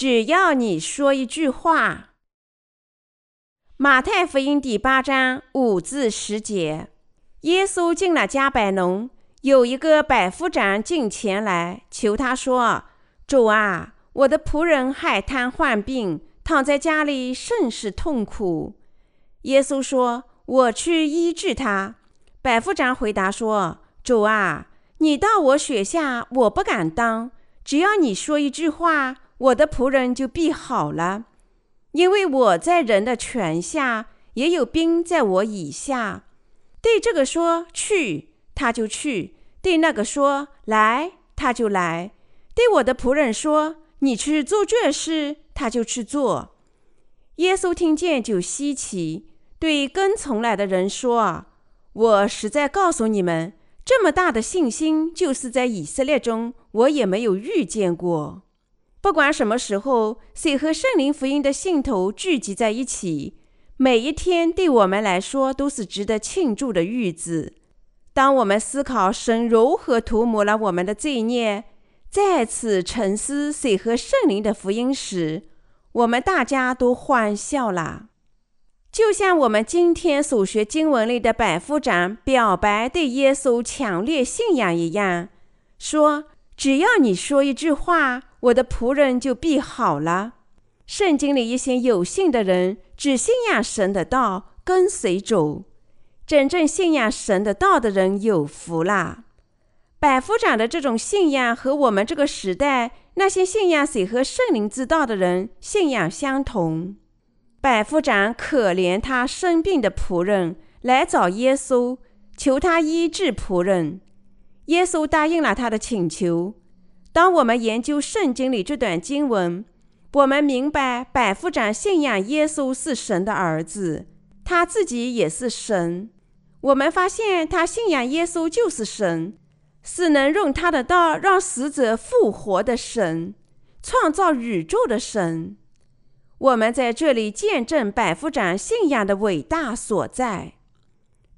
只要你说一句话。”马太福音第八章五至十节，耶稣进了迦百农，有一个百夫长进前来求他说：“主啊，我的仆人害瘫患病，躺在家里甚是痛苦。”耶稣说：“我去医治他。”百夫长回答说：“主啊，你到我舍下，我不敢当。只要你说一句话，我的仆人就必好了。因为我在人的权下，也有兵在我以下。对这个说去，他就去；对那个说来，他就来；对我的仆人说你去做这事，他就去做。”耶稣听见就稀奇，对跟从来的人说。我实在告诉你们，这么大的信心，就是在以色列中，我也没有遇见过。不管什么时候，谁和圣灵福音的信徒聚集在一起，每一天对我们来说都是值得庆祝的日子。当我们思考神如何涂抹了我们的罪孽，再次沉思谁和圣灵的福音时，我们大家都欢笑了。就像我们今天所学经文里的百夫长表白对耶稣强烈信仰一样，说：“只要你说一句话，我的仆人就必好了。”圣经里一些有信的人只信仰神的道，跟随走。真正信仰神的道的人有福了。百夫长的这种信仰和我们这个时代那些信仰水和圣灵之道的人信仰相同。百夫长可怜他生病的仆人，来找耶稣，求他医治仆人。耶稣答应了他的请求。当我们研究圣经里这段经文，我们明白百夫长信仰耶稣是神的儿子，他自己也是神。我们发现他信仰耶稣就是神，是能用他的道让死者复活的神，创造宇宙的神。我们在这里见证百夫长信仰的伟大所在。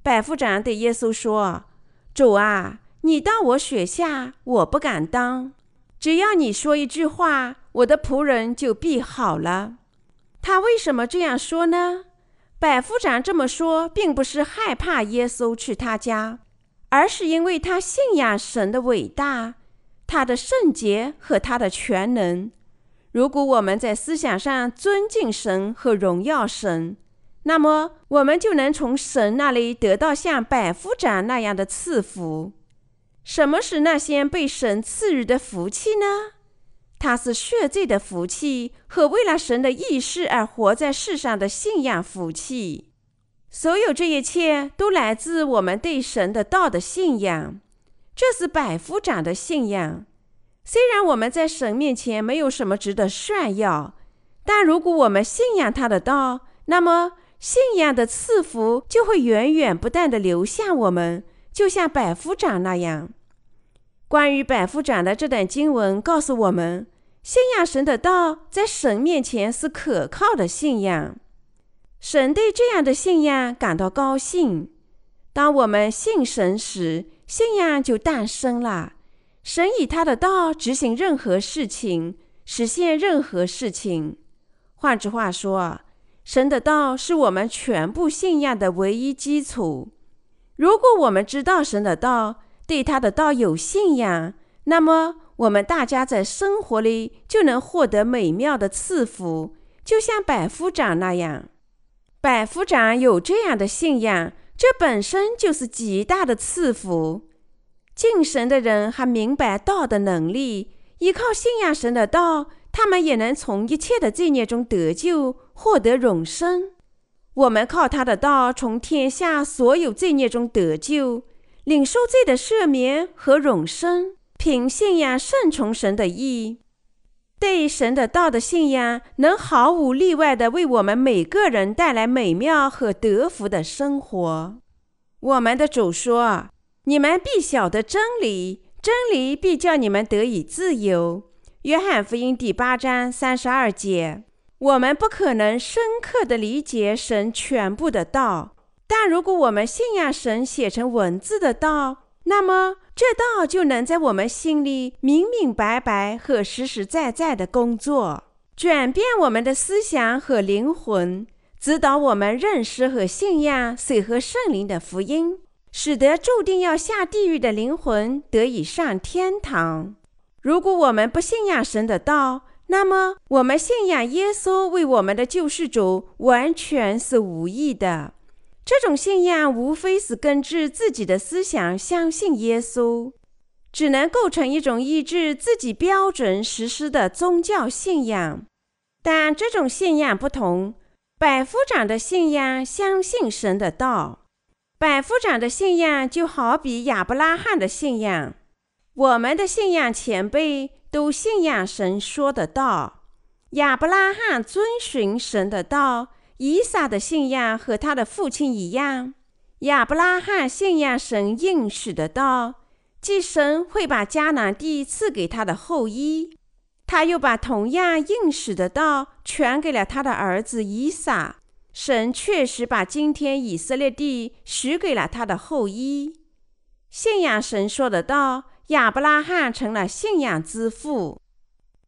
百夫长对耶稣说：“主啊，你当我舍下，我不敢当。只要你说一句话，我的仆人就必好了。”他为什么这样说呢？百夫长这么说，并不是害怕耶稣去他家，而是因为他信仰神的伟大、他的圣洁和他的全能。如果我们在思想上尊敬神和荣耀神，那么我们就能从神那里得到像百夫长那样的赐福。什么是那些被神赐予的福气呢？它是赦罪的福气和为了神的意识而活在世上的信仰福气。所有这一切都来自我们对神的道的信仰。这是百夫长的信仰。虽然我们在神面前没有什么值得炫耀，但如果我们信仰他的道，那么信仰的赐福就会源源不断地流向我们，就像百夫长那样。关于百夫长的这段经文告诉我们，信仰神的道在神面前是可靠的信仰。神对这样的信仰感到高兴。当我们信神时，信仰就诞生了。神以他的道执行任何事情，实现任何事情。换句话说，神的道是我们全部信仰的唯一基础。如果我们知道神的道，对他的道有信仰，那么我们大家在生活里就能获得美妙的赐福，就像百夫长那样。百夫长有这样的信仰，这本身就是极大的赐福。敬神的人还明白道的能力，依靠信仰神的道，他们也能从一切的罪孽中得救，获得永生。我们靠他的道，从天下所有罪孽中得救，领受罪的赦免和永生。凭信仰顺从神的意，对神的道的信仰，能毫无例外地为我们每个人带来美妙和得福的生活。我们的主说。你们必晓得真理，真理必叫你们得以自由。约翰福音第八章三十二节。我们不可能深刻地理解神全部的道，但如果我们信仰神写成文字的道，那么这道就能在我们心里明明白白和实实在在的工作。转变我们的思想和灵魂，指导我们认识和信仰水和圣灵的福音，使得注定要下地狱的灵魂得以上天堂。如果我们不信仰神的道，那么我们信仰耶稣为我们的救世主，完全是无意的。这种信仰无非是根据自己的思想相信耶稣，只能构成一种依据自己标准实施的宗教信仰。但这种信仰不同，百夫长的信仰相信神的道。百夫长的信仰就好比亚伯拉罕的信仰。我们的信仰前辈都信仰神说的道。亚伯拉罕遵循神的道。以撒的信仰和他的父亲一样，亚伯拉罕信仰神应许的道，即神会把迦南地赐给他的后裔。他又把同样应许的道传给了他的儿子以撒。神确实把今天以色列地许给了他的后裔。信仰神说的道，亚伯拉罕成了信仰之父。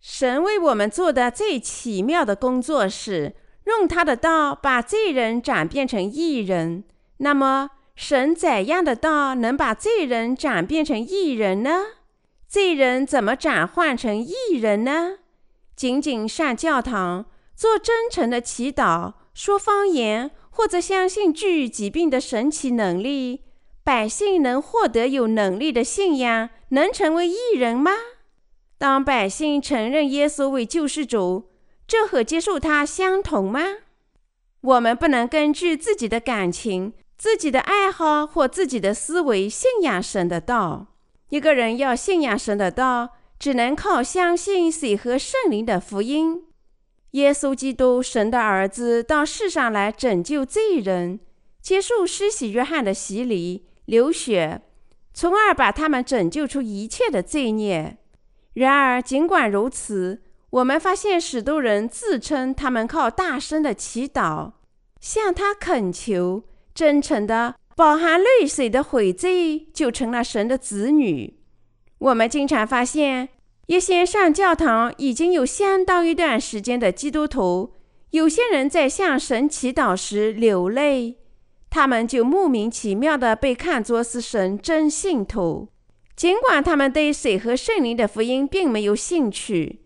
神为我们做的最奇妙的工作是。用他的道把罪人转变成义人，那么神怎样的道能把罪人转变成义人呢？罪人怎么转换成义人呢？仅仅上教堂、做真诚的祈祷、说方言，或者相信治愈疾病的神奇能力，百姓能获得有能力的信仰，能成为艺人吗？当百姓承认耶稣为救世主，这和接受他相同吗？我们不能根据自己的感情、自己的爱好或自己的思维信仰神的道。一个人要信仰神的道，只能靠相信水和圣灵的福音。耶稣基督，神的儿子，到世上来拯救罪人，接受施洗约翰的洗礼、流血，从而把他们拯救出一切的罪孽。然而，尽管如此，我们发现许多人自称他们靠大声的祈祷，向他恳求，真诚的、饱含泪水的悔罪，就成了神的子女。我们经常发现，一些上教堂已经有相当一段时间的基督徒，有些人在向神祈祷时流泪，他们就莫名其妙的被看作是神真信徒，尽管他们对水和圣灵的福音并没有兴趣。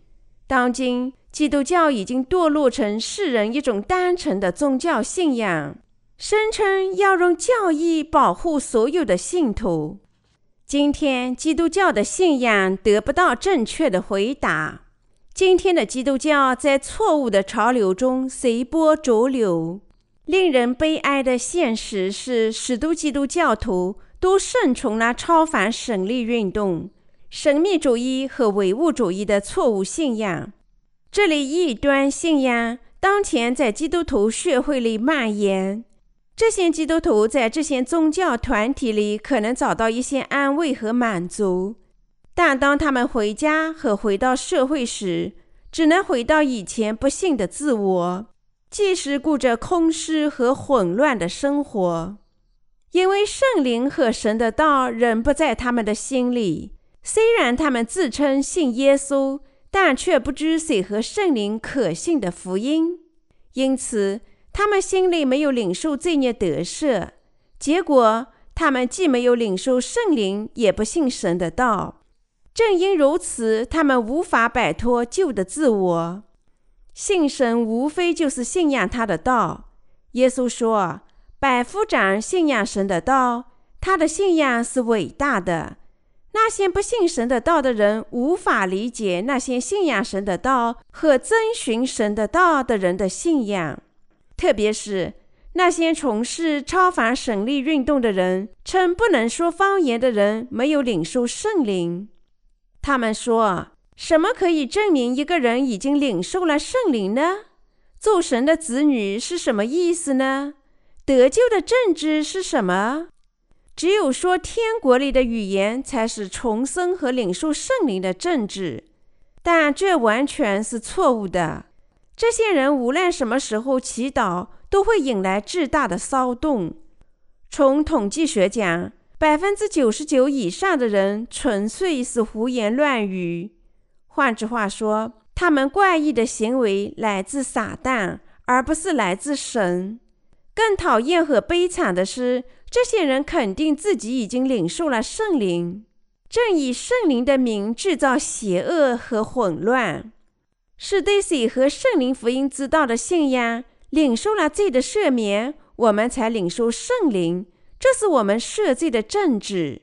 当今基督教已经堕落成世人一种单纯的宗教信仰，声称要用教义保护所有的信徒。今天基督教的信仰得不到正确的回答。今天的基督教在错误的潮流中随波逐流。令人悲哀的现实是，许多基督教徒都顺从了超凡神力运动。神秘主义和唯物主义的错误信仰，这类异端信仰当前在基督徒社会里蔓延。这些基督徒在这些宗教团体里可能找到一些安慰和满足，但当他们回家和回到社会时，只能回到以前不幸的自我，即使过着空虚和混乱的生活，因为圣灵和神的道仍不在他们的心里。虽然他们自称信耶稣，但却不知水和圣灵可信的福音，因此他们心里没有领受罪孽得赦。结果，他们既没有领受圣灵，也不信神的道。正因如此，他们无法摆脱旧的自我。信神无非就是信仰他的道。耶稣说：“百夫长信仰神的道，他的信仰是伟大的。”那些不信神的道的人无法理解那些信仰神的道和遵循神的道的人的信仰，特别是那些从事超凡神力运动的人，称不能说方言的人没有领受圣灵。他们说：“什么可以证明一个人已经领受了圣灵呢？做神的子女是什么意思呢？得救的证据是什么？”只有说天国里的语言才是重生和领受圣灵的证据，但这完全是错误的。这些人无论什么时候祈祷，都会引来巨大的骚动。从统计学讲，百分之九十九以上的人纯粹是胡言乱语。换句话说，他们怪异的行为来自撒旦，而不是来自神。更讨厌和悲惨的是，这些人肯定自己已经领受了圣灵，正以圣灵的名制造邪恶和混乱，是对水和圣灵福音之道的信仰。领受了罪的赦免，我们才领受圣灵，这是我们赦罪的证据。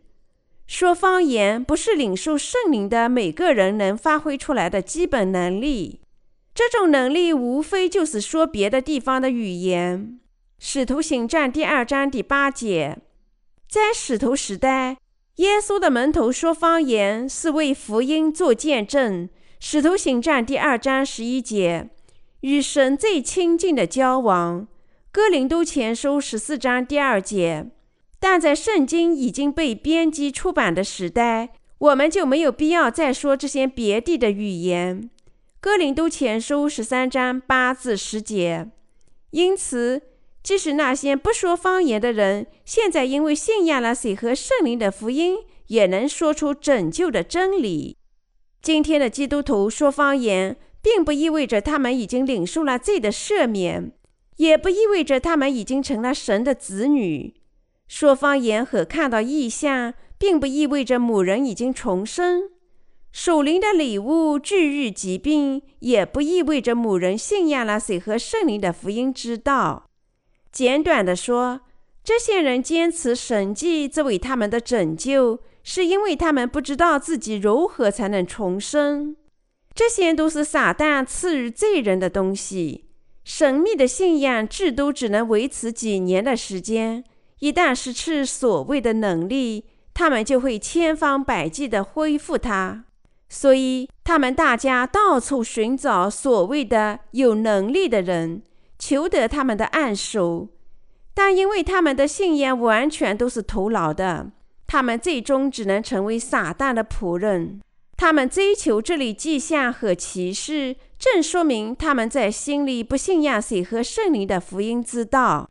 说方言不是领受圣灵的每个人能发挥出来的基本能力，这种能力无非就是说别的地方的语言。使徒行传第二章第八节，在使徒时代，耶稣的门徒说方言是为福音做见证。使徒行传第二章十一节，与神最亲近的交往。哥林多前书十四章第二节。但在圣经已经被编辑出版的时代，我们就没有必要再说这些别地的语言。哥林多前书十三章八至十节。因此，即使那些不说方言的人，现在因为信仰了水和圣灵的福音，也能说出拯救的真理。今天的基督徒说方言，并不意味着他们已经领受了罪的赦免，也不意味着他们已经成了神的子女。说方言和看到异象，并不意味着某人已经重生；属灵的礼物治愈疾病，也不意味着某人信仰了水和圣灵的福音之道。简短的说，这些人坚持神迹作为他们的拯救，是因为他们不知道自己如何才能重生。这些都是撒旦赐予罪人的东西。神秘的信仰至多只能维持几年的时间。一旦失去所谓的能力，他们就会千方百计地恢复它。所以，他们大家到处寻找所谓的有能力的人，求得他们的按手。但因为他们的信仰完全都是徒劳的，他们最终只能成为撒旦的仆人。他们追求这类迹象和奇事，正说明他们在心里不信仰水和圣灵的福音之道。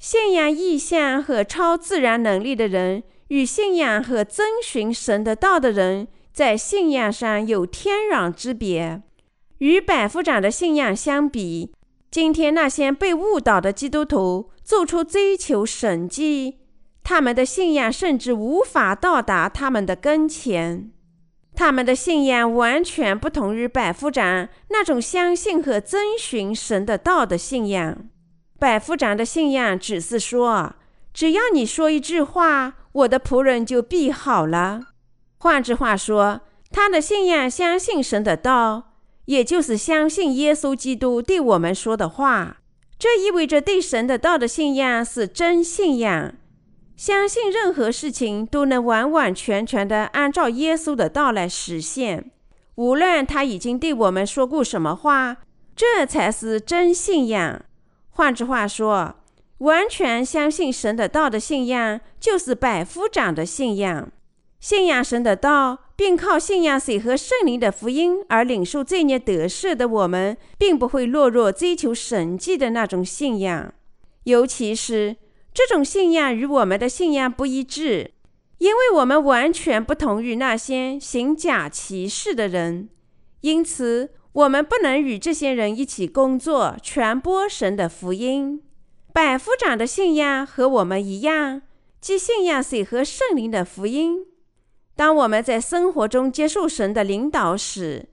信仰异象和超自然能力的人，与信仰和遵循神的道的人，在信仰上有天壤之别。与百夫长的信仰相比，今天那些被误导的基督徒做出追求神迹，他们的信仰甚至无法到达他们的跟前。他们的信仰完全不同于百夫长那种相信和遵循神的道的信仰。百夫长的信仰只是说：“只要你说一句话，我的仆人就必好了。”换句话说，他的信仰相信神的道，也就是相信耶稣基督对我们说的话。这意味着对神的道的信仰是真信仰，相信任何事情都能完完全全的按照耶稣的道来实现，无论他已经对我们说过什么话，这才是真信仰。换句话说，完全相信神的道的信仰，就是百夫长的信仰。信仰神的道，并靠信仰水和圣灵的福音而领受罪孽得赦的我们，并不会落入追求神迹的那种信仰。尤其是这种信仰与我们的信仰不一致，因为我们完全不同于那些行假奇事的人，因此，我们不能与这些人一起工作，传播神的福音。百夫长的信仰和我们一样，即信仰水和圣灵的福音。当我们在生活中接受神的领导时，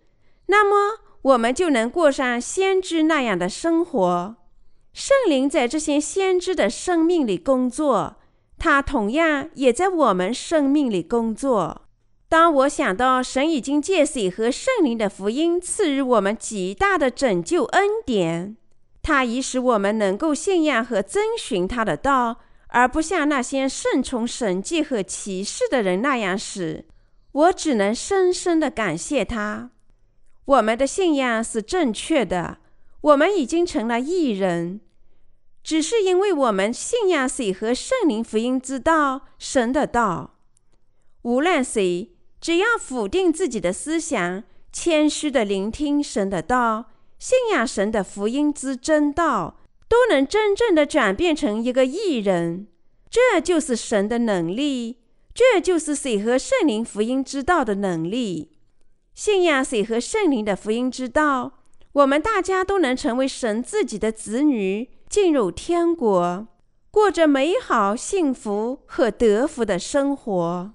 那么我们就能过上先知那样的生活。圣灵在这些先知的生命里工作，他同样也在我们生命里工作。当我想到神已经借水和圣灵的福音赐予我们极大的拯救恩典，他已使我们能够信仰和遵循他的道，而不像那些顺从神迹和歧视的人那样时，我只能深深的感谢他。我们的信仰是正确的，我们已经成了义人，只是因为我们信仰水和圣灵福音之道，神的道，无论谁。只要否定自己的思想，谦虚的聆听神的道，信仰神的福音之真道，都能真正的转变成一个艺人。这就是神的能力，这就是水和圣灵福音之道的能力。信仰水和圣灵的福音之道，我们大家都能成为神自己的子女，进入天国，过着美好、幸福和得福的生活。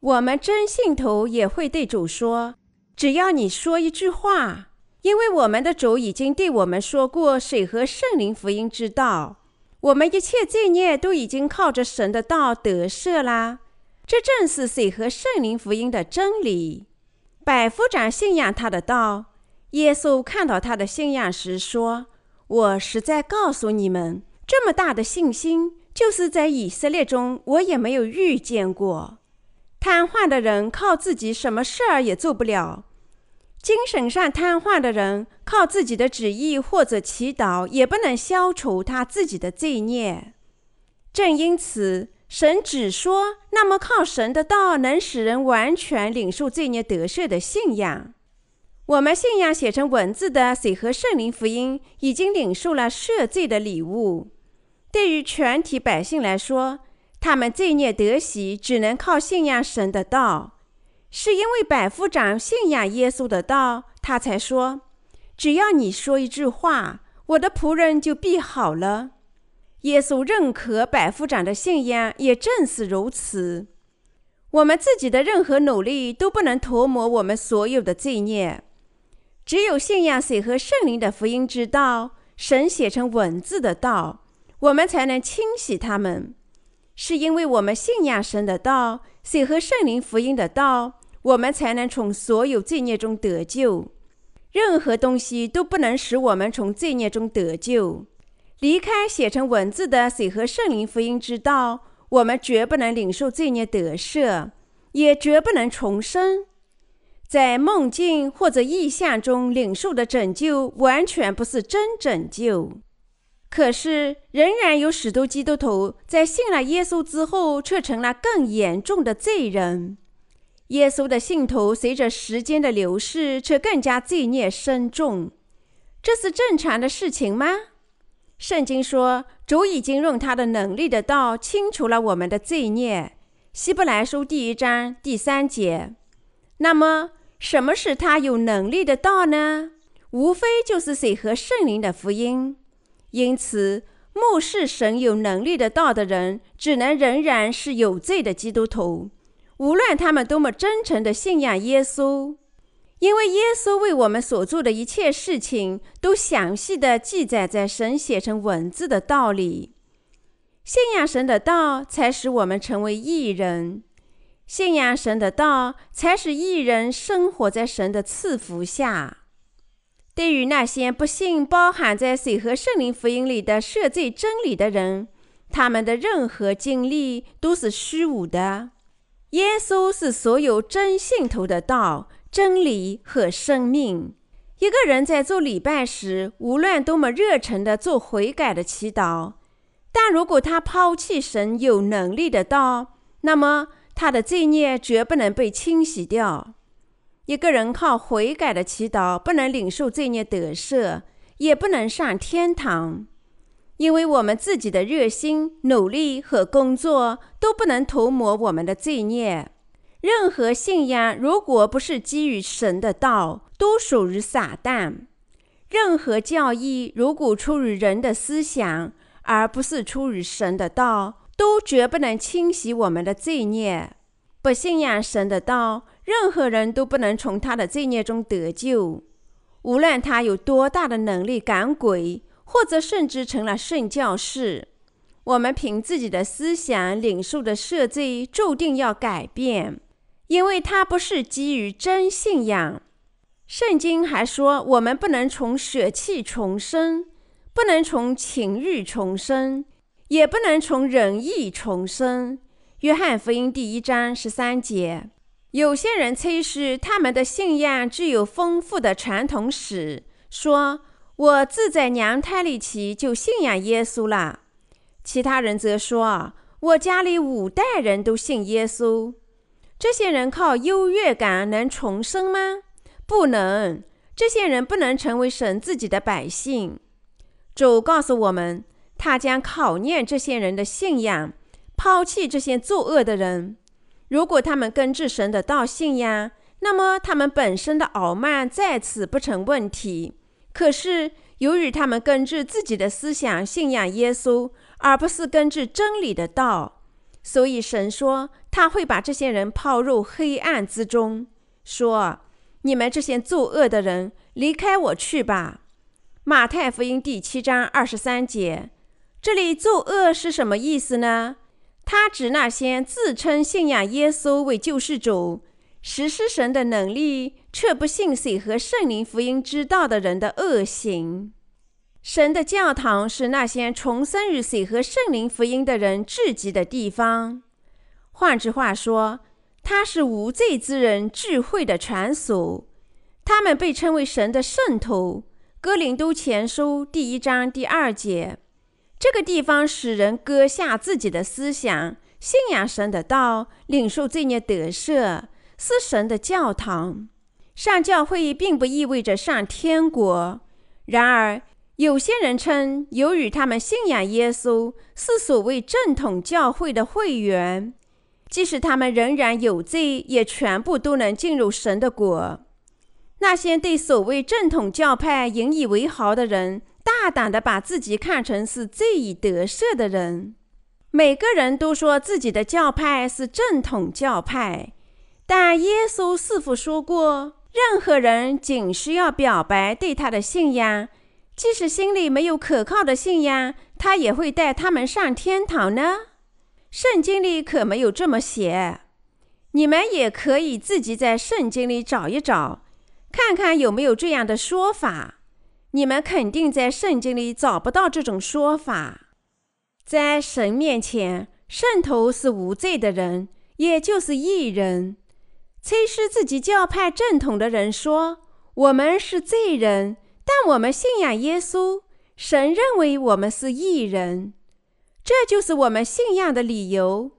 我们真信徒也会对主说：“只要你说一句话，因为我们的主已经对我们说过水和圣灵福音之道，我们一切罪孽都已经靠着神的道得赦啦。”这正是水和圣灵福音的真理。百夫长信仰他的道。耶稣看到他的信仰时说：“我实在告诉你们，这么大的信心，就是在以色列中我也没有遇见过。瘫痪的人靠自己什么事儿也做不了；精神上瘫痪的人靠自己的旨意或者祈祷也不能消除他自己的罪孽。正因此。”神只说，那么靠神的道能使人完全领受罪孽得赦的信仰。我们信仰写成文字的水和圣灵福音，已经领受了赦罪的礼物。对于全体百姓来说，他们罪孽得洗只能靠信仰神的道。是因为百夫长信仰耶稣的道，他才说：“只要你说一句话，我的仆人就必好了。”耶稣认可百夫长的信仰，也正是如此。我们自己的任何努力都不能涂抹我们所有的罪孽，只有信仰水和圣灵的福音之道，神写成文字的道，我们才能清洗他们。是因为我们信仰神的道，水和圣灵福音的道，我们才能从所有罪孽中得救。任何东西都不能使我们从罪孽中得救。离开写成文字的水和圣灵福音之道，我们绝不能领受罪孽得赦，也绝不能重生。在梦境或者意象中领受的拯救，完全不是真拯救。可是，仍然有许多基督徒在信了耶稣之后，却成了更严重的罪人。耶稣的信徒随着时间的流逝，却更加罪孽深重。这是正常的事情吗？圣经说，主已经用他的能力的道清除了我们的罪孽。希伯来书第一章第三节。那么，什么是他有能力的道呢？无非就是水和圣灵的福音。因此，漠视神有能力的道的人，只能仍然是有罪的基督徒，无论他们多么真诚地信仰耶稣。因为耶稣为我们所做的一切事情，都详细地记载在神写成文字的道理。信仰神的道，才使我们成为义人；信仰神的道，才使义人生活在神的赐福下。对于那些不信包含在水和圣灵福音里的赦罪真理的人，他们的任何经历都是虚无的。耶稣是所有真信徒的道。真理和生命。一个人在做礼拜时，无论多么热诚地做悔改的祈祷，但如果他抛弃神有能力的道，那么他的罪孽绝不能被清洗掉。一个人靠悔改的祈祷不能领受罪孽得赦，也不能上天堂，因为我们自己的热心、努力和工作都不能涂抹我们的罪孽。任何信仰，如果不是基于神的道，都属于撒旦；任何教义，如果出于人的思想，而不是出于神的道，都绝不能清洗我们的罪孽。不信仰神的道，任何人都不能从他的罪孽中得救。无论他有多大的能力赶鬼，或者甚至成了圣教士，我们凭自己的思想领受的赦罪，注定要改变。因为它不是基于真信仰，圣经还说，我们不能从血气重生，不能从情欲重生，也不能从仁义重生。约翰福音第一章十三节。有些人吹嘘他们的信仰具有丰富的传统史，说我自在娘胎里起就信仰耶稣了。其他人则说，我家里五代人都信耶稣。这些人靠优越感能重生吗？不能。这些人不能成为神自己的百姓。主告诉我们，他将考验这些人的信仰，抛弃这些作恶的人。如果他们根治神的道信仰，那么他们本身的傲慢在此不成问题。可是由于他们根据自己的思想信仰耶稣，而不是根据真理的道，所以神说他会把这些人抛入黑暗之中，说：“你们这些作恶的人，离开我去吧。”马太福音第七章二十三节，这里“作恶”是什么意思呢？他指那些自称信仰耶稣为救世主，实施神的能力，却不信水和圣灵福音之道的人的恶行。神的教堂是那些重生于水和圣灵福音的人聚集的地方。换句话说，它是无罪之人聚会的场所。他们被称为神的圣徒。哥林都前书第一章第二节。这个地方使人割下自己的思想，信仰神的道，领受罪孽得赦，是神的教堂。上教会并不意味着上天国。然而，有些人称，由于他们信仰耶稣，是所谓正统教会的会员，即使他们仍然有罪，也全部都能进入神的国。那些对所谓正统教派引以为豪的人，大胆地把自己看成是罪已得赦的人。每个人都说自己的教派是正统教派，但耶稣似乎说过，任何人仅需要表白对他的信仰。即使心里没有可靠的信仰，他也会带他们上天堂呢？圣经里可没有这么写。你们也可以自己在圣经里找一找，看看有没有这样的说法。你们肯定在圣经里找不到这种说法。在神面前，圣徒是无罪的人，也就是义人。吹嘘自己教派正统的人说：“我们是罪人。”但我们信仰耶稣，神认为我们是义人，这就是我们信仰的理由。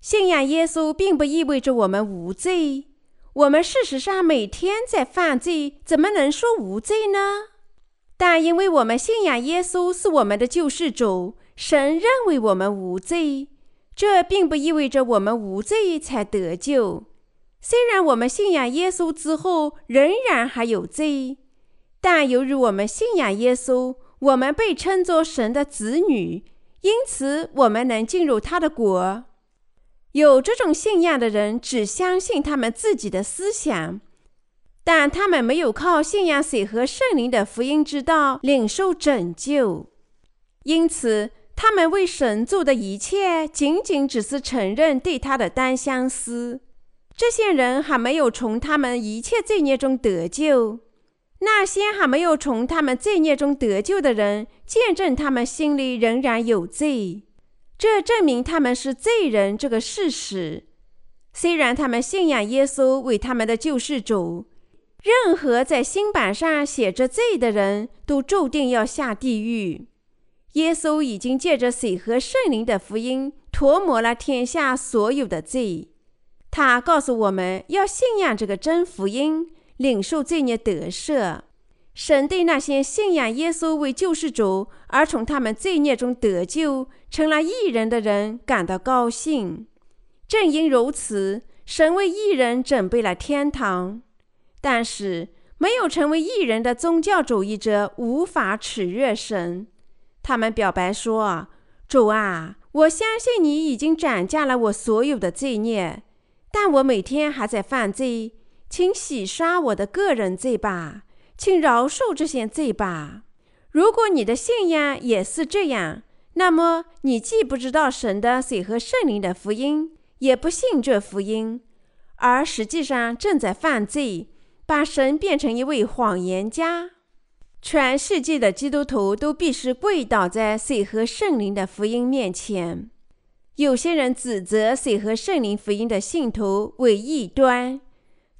信仰耶稣并不意味着我们无罪，我们事实上每天在犯罪，怎么能说无罪呢？但因为我们信仰耶稣是我们的救世主，神认为我们无罪，这并不意味着我们无罪才得救。虽然我们信仰耶稣之后，仍然还有罪。但由于我们信仰耶稣，我们被称作神的子女，因此我们能进入他的国。有这种信仰的人只相信他们自己的思想，但他们没有靠信仰水和圣灵的福音之道领受拯救，因此他们为神做的一切仅仅只是承认对他的单相思。这些人还没有从他们一切罪孽中得救。那些还没有从他们罪孽中得救的人，见证他们心里仍然有罪，这证明他们是罪人这个事实。虽然他们信仰耶稣为他们的救世主，任何在心板上写着罪的人都注定要下地狱。耶稣已经借着水和圣灵的福音涂抹了天下所有的罪。他告诉我们要信仰这个真福音。领受罪孽得赦，神对那些信仰耶稣为救世主而从他们罪孽中得救、成了义人的人感到高兴。正因如此，神为义人准备了天堂。但是，没有成为义人的宗教主义者无法取悦神。他们表白说：“主啊，我相信你已经斩下了我所有的罪孽，但我每天还在犯罪。”请洗刷我的个人罪吧，请饶恕这些罪吧。如果你的信仰也是这样，那么你既不知道神的水和圣灵的福音，也不信这福音，而实际上正在犯罪，把神变成一位谎言家。全世界的基督徒都必须跪倒在水和圣灵的福音面前。有些人指责水和圣灵福音的信徒为异端。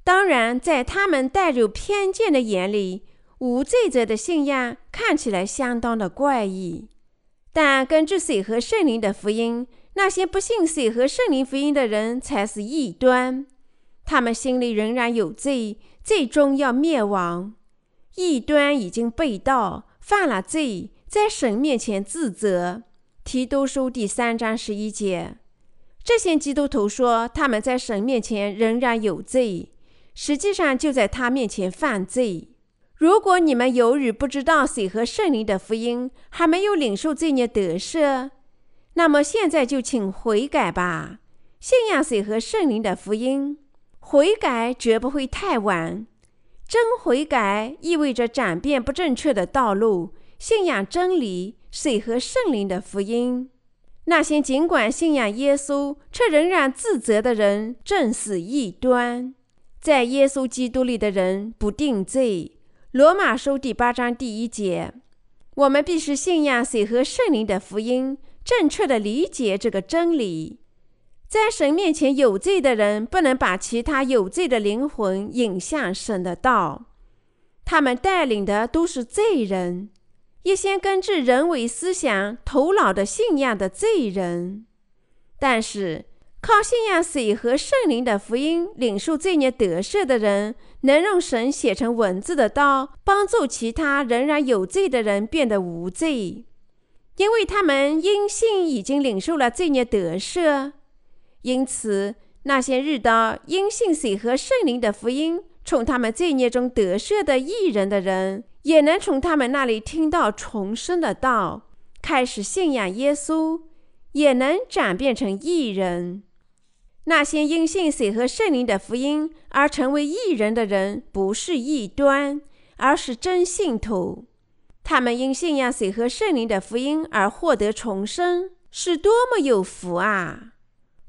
当然，在他们带有偏见的眼里，无罪者的信仰看起来相当的怪异。但根据水和圣灵的福音，那些不信水和圣灵福音的人才是异端。他们心里仍然有罪，最终要灭亡。异端已经被盗，犯了罪，在神面前自责。提多书第三章十一节，这些基督徒说他们在神面前仍然有罪。实际上就在他面前犯罪。如果你们由于不知道水和圣灵的福音，还没有领受罪孽得赦，那么现在就请悔改吧，信仰水和圣灵的福音。悔改绝不会太晚。真悔改意味着转变不正确的道路，信仰真理，水和圣灵的福音。那些尽管信仰耶稣却仍然自责的人，正是异端。在耶稣基督里的人不定罪。罗马书第八章第一节，我们必须信仰水和圣灵的福音，正确地理解这个真理。在神面前有罪的人，不能把其他有罪的灵魂引向神的道。他们带领的都是罪人，一些根据人为思想、头脑的信仰的罪人。但是，靠信仰水和圣灵的福音领受罪孽得赦的人，能用神写成文字的道，帮助其他仍然有罪的人变得无罪，因为他们因信已经领受了罪孽得赦。因此，那些日到因信水和圣灵的福音从他们罪孽中得赦的异人的人，也能从他们那里听到重生的道，开始信仰耶稣，也能转变成异人。那些因信水和圣灵的福音而成为异人的人，不是异端，而是真信徒。他们因信仰水和圣灵的福音而获得重生，是多么有福啊！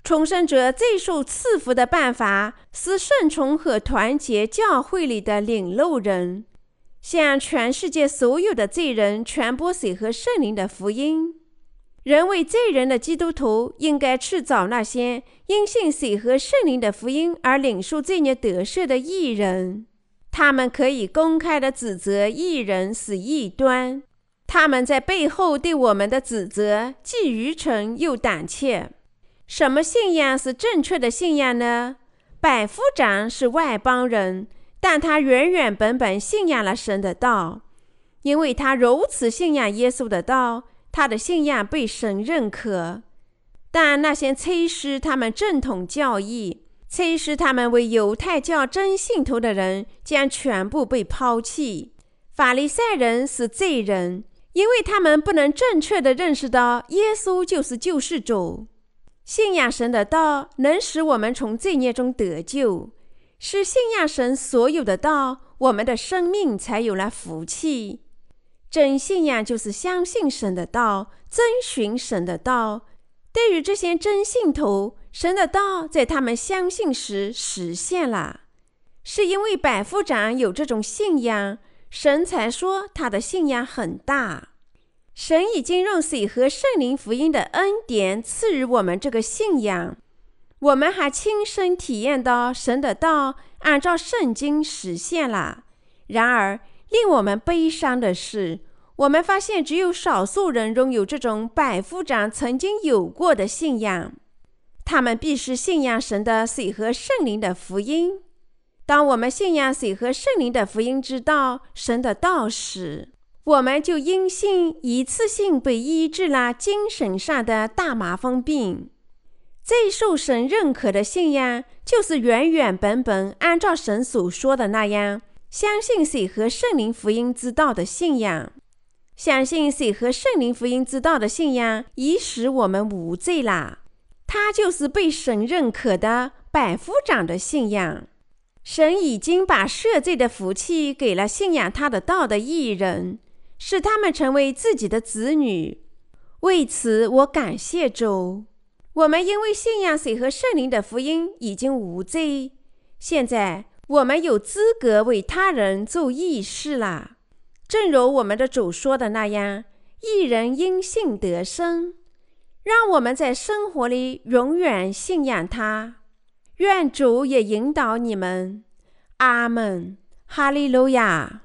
重生者最受赐福的办法是顺从和团结教会里的领路人，向全世界所有的罪人传播水和圣灵的福音。人为罪人的基督徒应该去找那些因信水和圣灵的福音而领受罪孽得赦的义人，他们可以公开地指责义人是异端。他们在背后对我们的指责既愚蠢又胆怯。什么信仰是正确的信仰呢？百夫长是外邦人，但他原原本本信仰了神的道，因为他如此信仰耶稣的道。他的信仰被神认可，但那些催使他们正统教义、催使他们为犹太教真信徒的人，将全部被抛弃。法利赛人是罪人，因为他们不能正确地认识到耶稣就是救世主。信仰神的道能使我们从罪孽中得救，是信仰神所有的道，我们的生命才有了福气。真信仰就是相信神的道，遵循神的道。对于这些真信徒，神的道在他们相信时实现了。是因为百夫长有这种信仰，神才说他的信仰很大。神已经用水和圣灵福音的恩典赐予我们这个信仰，我们还亲身体验到神的道按照圣经实现了。然而，令我们悲伤的是，我们发现只有少数人拥有这种百夫长曾经有过的信仰。他们必须信仰神的水和圣灵的福音。当我们信仰水和圣灵的福音之道，神的道时，我们就因信一次性被医治了精神上的大麻风病。最受神认可的信仰，就是原原本本按照神所说的那样。相信水和圣灵福音之道的信仰，相信水和圣灵福音之道的信仰，已使我们无罪啦。它就是被神认可的百夫长的信仰。神已经把赦罪的福气给了信仰他的道的义人，使他们成为自己的子女。为此，我感谢主。我们因为信仰水和圣灵的福音，已经无罪。现在。我们有资格为他人做义事了，正如我们的主说的那样：“义人因信得生。”让我们在生活里永远信仰他。愿主也引导你们。阿门。哈利路亚。